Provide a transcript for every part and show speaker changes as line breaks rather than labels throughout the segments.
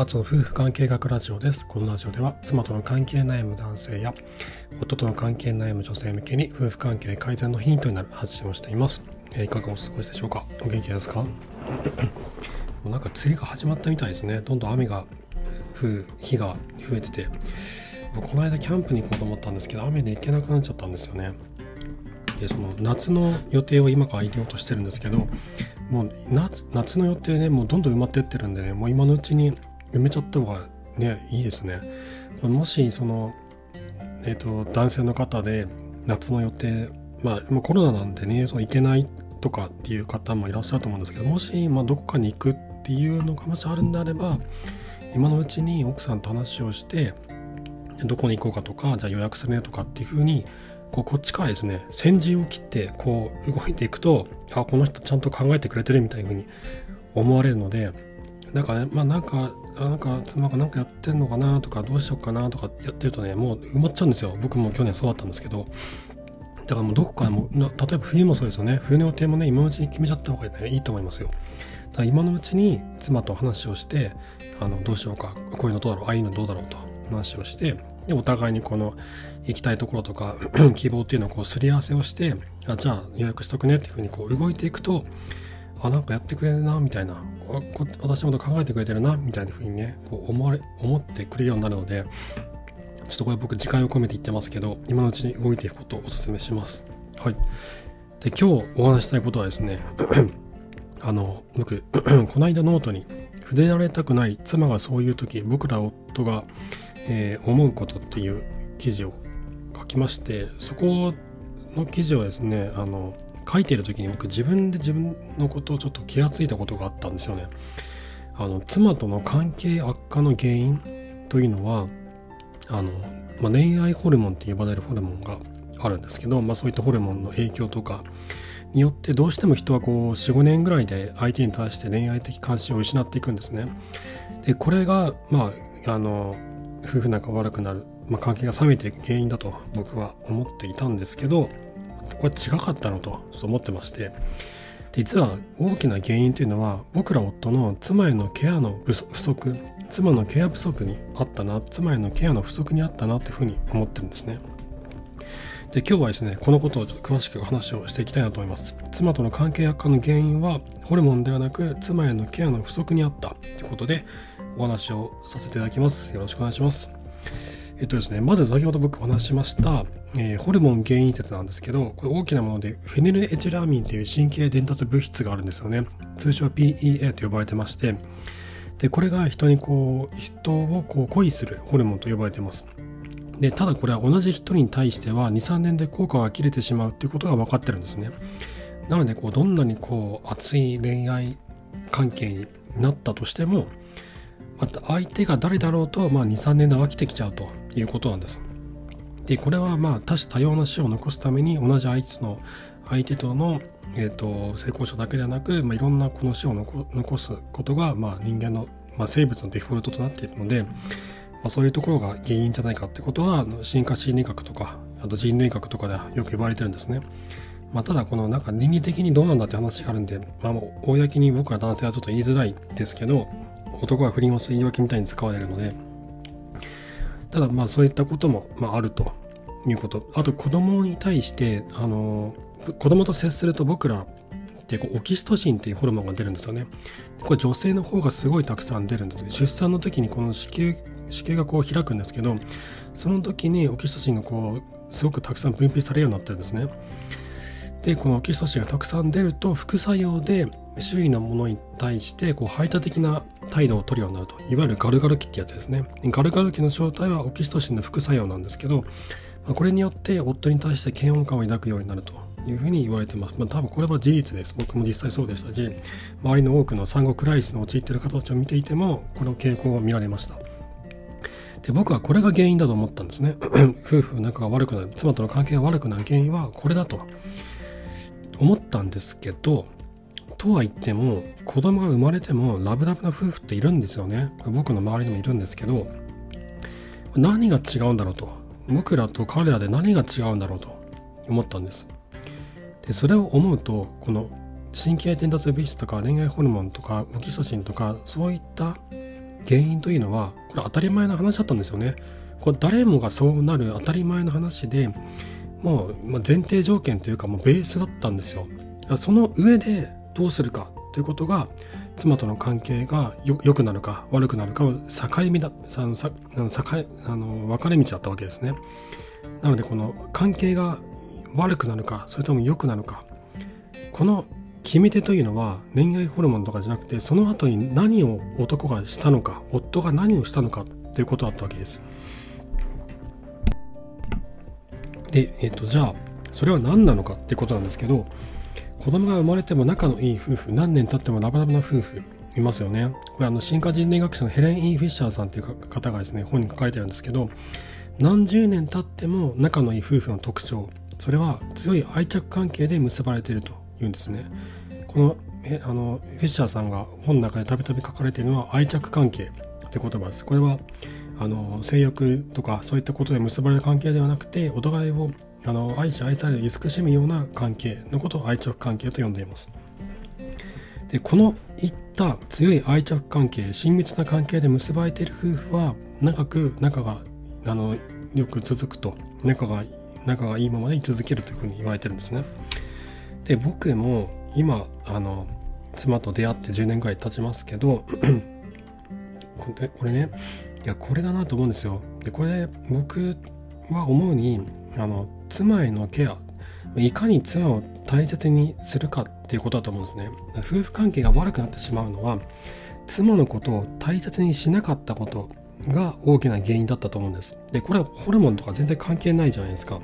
アツの夫婦関係学ラジオです。このラジオでは妻との関係悩む男性や夫との関係悩む女性向けに夫婦関係改善のヒントになる発信をしています。えー、いかがお過ごしでしょうか？お元気ですか？もうなんか梅雨が始まったみたいですね。どんどん雨が降る日が増えてて、僕この間キャンプに行こうと思ったんですけど、雨で行けなくなっちゃったんですよね。でその夏の予定を今から入れようとしてるんですけどもう夏夏の予定ねもうどんどん埋まってってるんでねもう今のうちに埋めちゃった方がねいいですね。これもしそのえっ、ー、と男性の方で夏の予定まあコロナなんでねそう行けないとかっていう方もいらっしゃると思うんですけどもし、まあ、どこかに行くっていうのがもしあるんであれば今のうちに奥さんと話をしてどこに行こうかとかじゃあ予約するねとかっていうふうにこうこっちからですね先陣を切ってこう動いていくとあこの人ちゃんと考えてくれてるみたいなふうに思われるのでなんかねまあなんかあなんか妻がなんかやってんのかなとかどうしようかなとかやってるとねもう埋まっちゃうんですよ。僕も去年そうだったんですけど。だからもうどこかも例えば冬もそうですよね。冬の予定もね今のうちに決めちゃった方が、ね、いいと思いますよ。だから今のうちに妻と話をしてあのどうしようかこういうのどうだろうああいうのどうだろうと話をしてでお互いにこの行きたいところとか 希望っていうのをこうすり合わせをしてあじゃあ予約しとくねっていうふうにこう動いていくとあなんかやってくれるなみたいな私のこと考えてくれてるなみたいなふうにねこう思われ思ってくれるようになるのでちょっとこれ僕時間を込めて言ってますけど今のうちに動いていくことをお勧めします。はい。で今日お話したいことはですね あの僕 この間ノートに触れられたくない妻がそういう時僕ら夫が、えー、思うことっていう記事を書きましてそこの記事をですねあの書いてる時に僕自分で自分のことをちょっと気がついたことがあったんですよね。あの妻との関係悪化の原因というのはあの、まあ、恋愛ホルモンって呼ばれるホルモンがあるんですけど、まあ、そういったホルモンの影響とかによってどうしても人はこう45年ぐらいで相手に対して恋愛的関心を失っていくんですね。でこれがまああの夫婦仲悪くなる、まあ、関係が冷めていく原因だと僕は思っていたんですけどこれ違かったのと思ってまして。実は大きな原因というのは僕ら夫の妻へのケアの不足妻のケア不足にあったな妻へのケアの不足にあったなというふうに思ってるんですね。で今日はですねこのことをちょっと詳しく話をしていきたいなと思います。妻との関係悪化の原因はホルモンではなく妻へのケアの不足にあったということでお話をさせていただきます。よろしくお願いします。えっとですね、まず先ほど僕お話ししました、えー、ホルモン原因説なんですけど、これ大きなものでフェネルエチラーミンという神経伝達物質があるんですよね。通称 PEA と呼ばれてまして、で、これが人にこう、人をこう恋するホルモンと呼ばれてます。で、ただこれは同じ人に対しては2、3年で効果が切れてしまうっていうことが分かってるんですね。なので、こう、どんなにこう、熱い恋愛関係になったとしても、また相手が誰だろうと、まあ、23年で飽きてきちゃうということなんです。でこれはまあ多種多様な死を残すために同じ相手の相手との、えーと、性交渉だけではなく、まあ、いろんなこの死を残すことが、まあ、人間の、まあ、生物のデフォルトとなっているので、まあ、そういうところが原因じゃないかってことは進化心理学とかあと人類学とかではよく言われてるんですね。まあ、ただこのなんか倫理的にどうなんだって話があるんで、まあ、公に僕ら男性はちょっと言いづらいですけど男は不倫をする言い訳みたいに使われるのでただまあそういったことも、まあ、あるということ。あと子供に対してあの子供と接すると僕らってこうオキシトシンっていうホルモンが出るんですよね。これ女性の方がすごいたくさん出るんです。出産の時にこの子宮子宮がこう開くんですけどその時にオキシトシンがこうすごくたくさん分泌されるようになってるんですね。でこのオキシトシンがたくさん出ると副作用で周囲のものに対してこう排他的な態度を取るようになると。いわゆるガルガル期ってやつですね。ガルガル期の正体はオキシトシンの副作用なんですけど、まあ、これによって夫に対して嫌悪感を抱くようになるというふうに言われてます、まあ、多分これは事実です。僕も実際そうでしたし周りの多くの産後クライシスに陥っている方たちを見ていてもこの傾向を見られました。で僕はこれが原因だと思ったんですね。夫婦仲が悪くなる妻との関係が悪くなる原因はこれだと。思ったんですけどとは言っても子供が生まれてもラブラブな夫婦っているんですよね。僕の周りにもいるんですけど何が違うんだろうと。僕らと彼らで何が違うんだろうと。思ったんです。でそれを思うとこの神経伝達物質とか恋愛ホルモンとかオキシトシンとかそういった原因というのはこれ当たり前の話だったんですよね。これ誰もがそうなる当たり前の話でもう前提条件というかもうベースだったんですよ。その上でどうするかということが妻との関係が良くなるか悪くなるかの境目だあのさあの境あの分かれ道だったわけですね。なのでこの関係が悪くなるかそれとも良くなるかこの決め手というのは恋愛ホルモンとかじゃなくてその後に何を男がしたのか夫が何をしたのかということだったわけです。で、えっ、と、じゃあそれは何なのかってことなんですけど子供が生まれても仲のいい夫婦何年経ってもラブラブな夫婦いますよね。これあの進化人類学者のヘレン・イー・フィッシャーさんという方がですね本に書かれてるんですけど何十年経っても仲のいい夫婦の特徴それは強い愛着関係で結ばれているというんですね。このえあのフィッシャーさんが本の中でたびたび書かれているのは愛着関係って言葉です。これはあの性欲とかそういったことで結ばれる関係ではなくてお互いをあの愛し愛される慈しむような関係のことを愛着関係と呼んでいます。でこのいった強い愛着関係親密な関係で結ばれている夫婦は長く仲があのよく続くと仲が仲がいいままで居続けるというふうに言われてるんですね。で僕も今あの妻と出会って10年ぐらい経ちますけど これねいやこれだなと思うんですよ。でこれ僕は思うにあの妻へのケアいかに妻を大切にするかっていうことだと思うんですね。夫婦関係が悪くなってしまうのは妻のことを大切にしなかったことが大きな原因だったと思うんです。でこれはホルモンとか全然関係ないじゃないですか。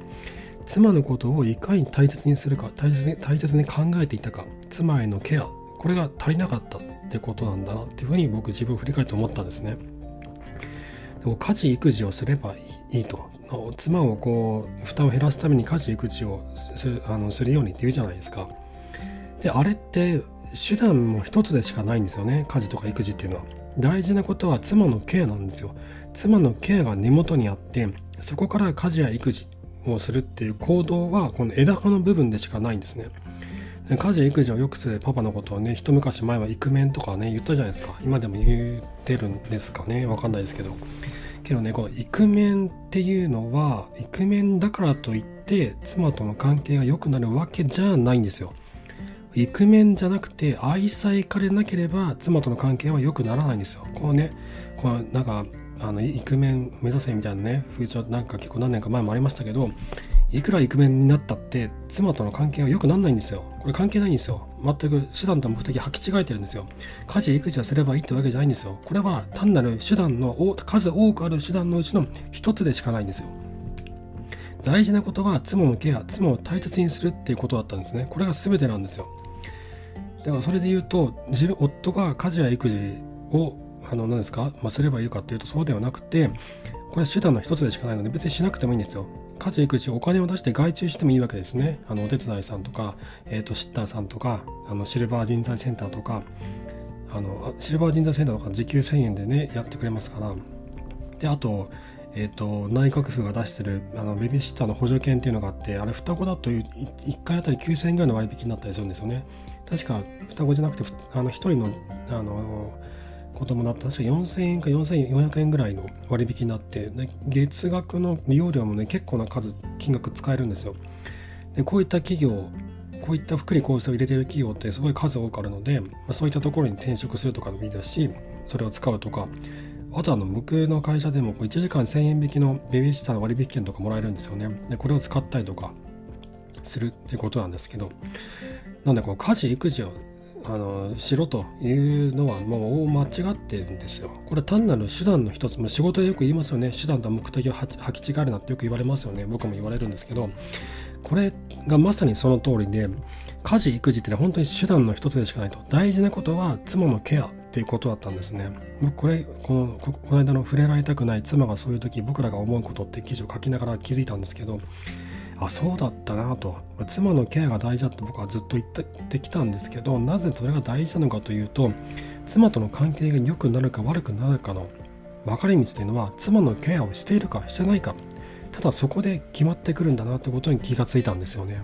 妻のことをいかに大切にするか大切に大切に考えていたか妻へのケアこれが足りなかったってことなんだなっていうふうに僕自分を振り返って思ったんですね。家事育児をすればいいと。妻をこう負担を減らすために家事育児をするあのするようにって言うじゃないですか。であれって手段も一つでしかないんですよね。家事とか育児っていうのは。大事なことは妻のケアなんですよ。妻のケアが根元にあってそこから家事や育児をするっていう行動はこの枝葉の部分でしかないんですね。家事育児をよくするパパのことをね一昔前はイクメンとかね言ったじゃないですか。今でも言ってるんですかね。わかんないですけど。けどねこのイクメンっていうのはイクメンだからといって妻との関係が良くなるわけじゃないんですよ。イクメンじゃなくて愛妻家でなければ妻との関係は良くならないんですよ。こうねこうなんかあのイクメン目指せみたいなね風潮なんか結構何年か前もありましたけどいくらイクメンになったって妻との関係は良くならないんですよ。これ関係ないんですよ。全く手段と目的履き違えてるんですよ。家事育児をすればいいってわけじゃないんですよ。これは単なる手段の数多くある手段のうちの一つでしかないんですよ。大事なことは妻のケア妻を大切にするっていうことだったんですね。これが全てなんですよ。だからそれで言うと自分夫が家事や育児をあの何ですか、まあ、すればいいかっていうとそうではなくてこれは手段の一つでしかないので別にしなくてもいいんですよ。家事育児お金を出して外注してもいいわけですね。あのお手伝いさんとか、えーと、シッターさんとかあのシルバー人材センターとかあのシルバー人材センターとか時給1000円でねやってくれますから。であとえーと、内閣府が出してるあのベビーシッターの補助券っていうのがあってあれ双子だと1回あたり9000円ぐらいの割引になったりするんですよね。確か双子じゃなくてあの1人のあの子供だった確か4000円か4400円ぐらいの割引になって月額の利用料もね結構な数金額使えるんですよ。でこういった企業こういった福利厚生を入れてる企業ってすごい数多くあるので、まあ、そういったところに転職するとかでもいいですしそれを使うとか。あとあの僕の会社でも1時間1000円引きのベビーシッターの割引券とかもらえるんですよね。でこれを使ったりとかするっていうことなんですけど。なんでこの家事育児をあのしろというのはもう間違ってるんですよ。これ単なる手段の一つ、まあ、仕事でよく言いますよね。手段と目的を履き違えるなってよく言われますよね。僕も言われるんですけど、これがまさにその通りで、家事育児って本当に手段の一つでしかないと。大事なことは妻のケアっていうことだったんですね。僕これ、この、この間の触れられたくない妻がそういう時僕らが思うことって記事を書きながら気づいたんですけど、あそうだったなと。妻のケアが大事だと僕はずっと言ってきたんですけどなぜそれが大事なのかというと妻との関係が良くなるか悪くなるかの分かれ道というのは妻のケアをしているかしてないか。ただそこで決まってくるんだなってことに気がついたんですよね。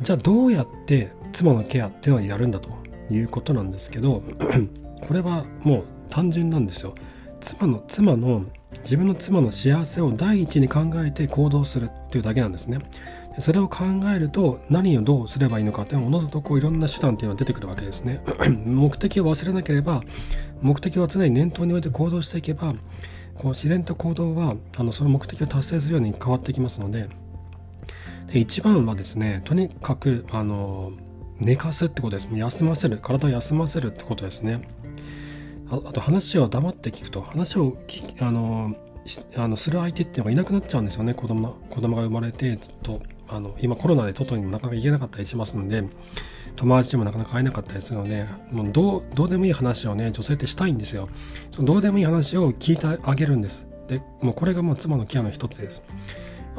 じゃあどうやって妻のケアっていうのをやるんだということなんですけど これはもう単純なんですよ。妻の妻の自分の妻の幸せを第一に考えて行動するっていうだけなんですね。それを考えると何をどうすればいいのかっておのずとこういろんな手段っていうのが出てくるわけですね。目的を忘れなければ目的を常に念頭に置いて行動していけばこう自然と行動はあのその目的を達成するように変わってきますので。で一番はですねとにかくあの寝かすってことです。休ませる。体を休ませるってことですね。ああと話を黙って聞くと話をあのあのする相手っていうのがいなくなっちゃうんですよね。子供子供が生まれてずっとあの今コロナで外にもなかなか行けなかったりしますんで友達にもなかなか会えなかったりするのでもうどうどうでもいい話をね女性ってしたいんですよ。どうでもいい話を聞いてあげるんです。でもうこれがもう妻のケアの一つです。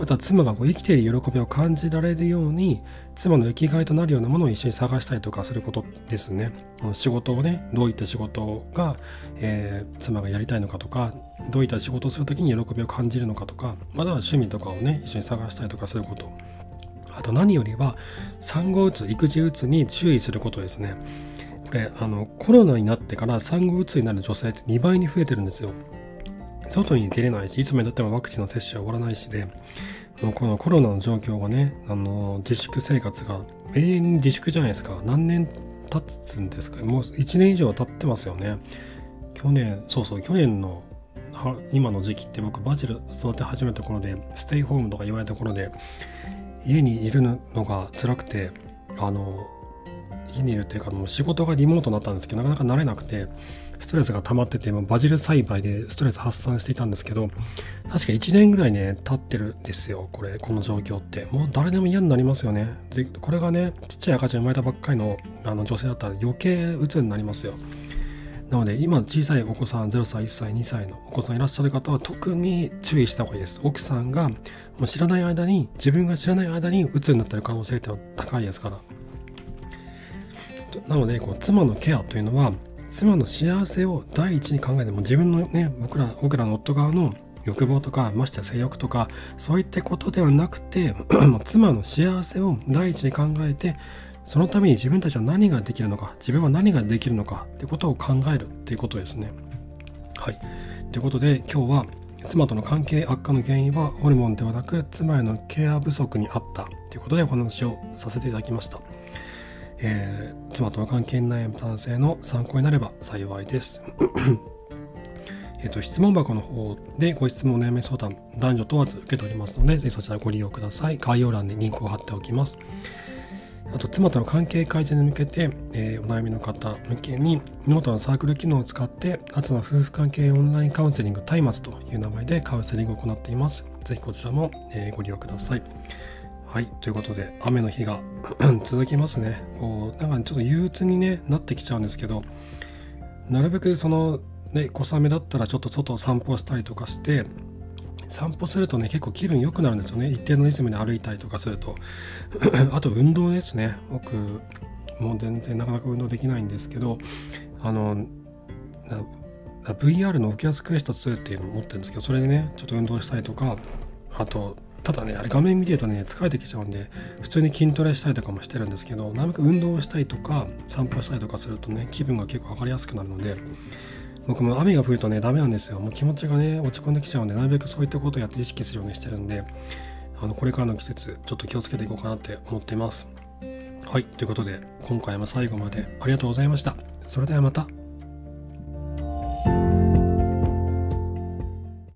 あとは妻がこう生きている喜びを感じられるように妻の生きがいとなるようなものを一緒に探したりとかすることですね。仕事をねどういった仕事が、えー、妻がやりたいのかとかどういった仕事をする時に喜びを感じるのかとかまたは趣味とかをね一緒に探したりとかすること。あと何よりは産後うつ育児うつに注意することですね。これあのコロナになってから産後うつになる女性って2倍に増えてるんですよ。外に出れないしいつまでたってもワクチンの接種は終わらないしでこのコロナの状況がねあの自粛生活が永遠に自粛じゃないですか。何年経つんですか。もう1年以上経ってますよね。去年そうそう去年の今の時期って僕バジル育て始めた頃でステイホームとか言われた頃で家にいるのが辛くてあの家にいるっていうかもう仕事がリモートになったんですけどなかなか慣れなくてストレスが溜まっててバジル栽培でストレス発散していたんですけど確か1年ぐらいね経ってるんですよこれこの状況って。もう誰でも嫌になりますよね。これがねちっちゃい赤ちゃん生まれたばっかりのあの女性だったら余計鬱になりますよ。なので今小さいお子さん0歳1歳2歳のお子さんいらっしゃる方は特に注意した方がいいです。奥さんがもう知らない間に自分が知らない間に鬱になってる可能性ってのは高いですから。なのでこう妻のケアというのは妻の幸せを第一に考えても自分のね僕ら僕らの夫側の欲望とかましてや性欲とかそういったことではなくて 妻の幸せを第一に考えてそのために自分たちは何ができるのか自分は何ができるのかってことを考えるっていうことですね。はい。ということで今日は妻との関係悪化の原因はホルモンではなく妻へのケア不足にあったということでお話をさせていただきました。えー、妻との関係悩む男性の参考になれば幸いです。えっと、質問箱の方でご質問お、悩み相談、男女問わず受けておりますので、ぜひそちらご利用ください。概要欄にリンクを貼っておきます。あと、妻との関係改善に向けて、えー、お悩みの方向けに、ノートのサークル機能を使って、あとの夫婦関係オンラインカウンセリング、松明という名前でカウンセリングを行っています。ぜひこちらも、えー、ご利用ください。はい、ということで、雨の日が 続きますね。こう、なんかちょっと憂鬱に、ね、なってきちゃうんですけど、なるべくその、ね、小雨だったらちょっと外を散歩したりとかして、散歩するとね、結構気分良くなるんですよね。一定のリズムで歩いたりとかすると。あと、運動ですね。僕、もう全然なかなか運動できないんですけど、あの、VR の Oculus Quest 2っていうのを持ってるんですけど、それでね、ちょっと運動したりとか、あと、ただね、あれ画面見てるとね、疲れてきちゃうんで、普通に筋トレしたりとかもしてるんですけど、なるべく運動をしたりとか、散歩したりとかするとね、気分が結構上がりやすくなるので、僕も雨が降るとね、ダメなんですよ。もう気持ちがね、落ち込んできちゃうんで、なるべくそういったことをやって意識するようにしてるんで、あのこれからの季節、ちょっと気をつけていこうかなって思っています。はい、ということで、今回も最後までありがとうございました。それではまた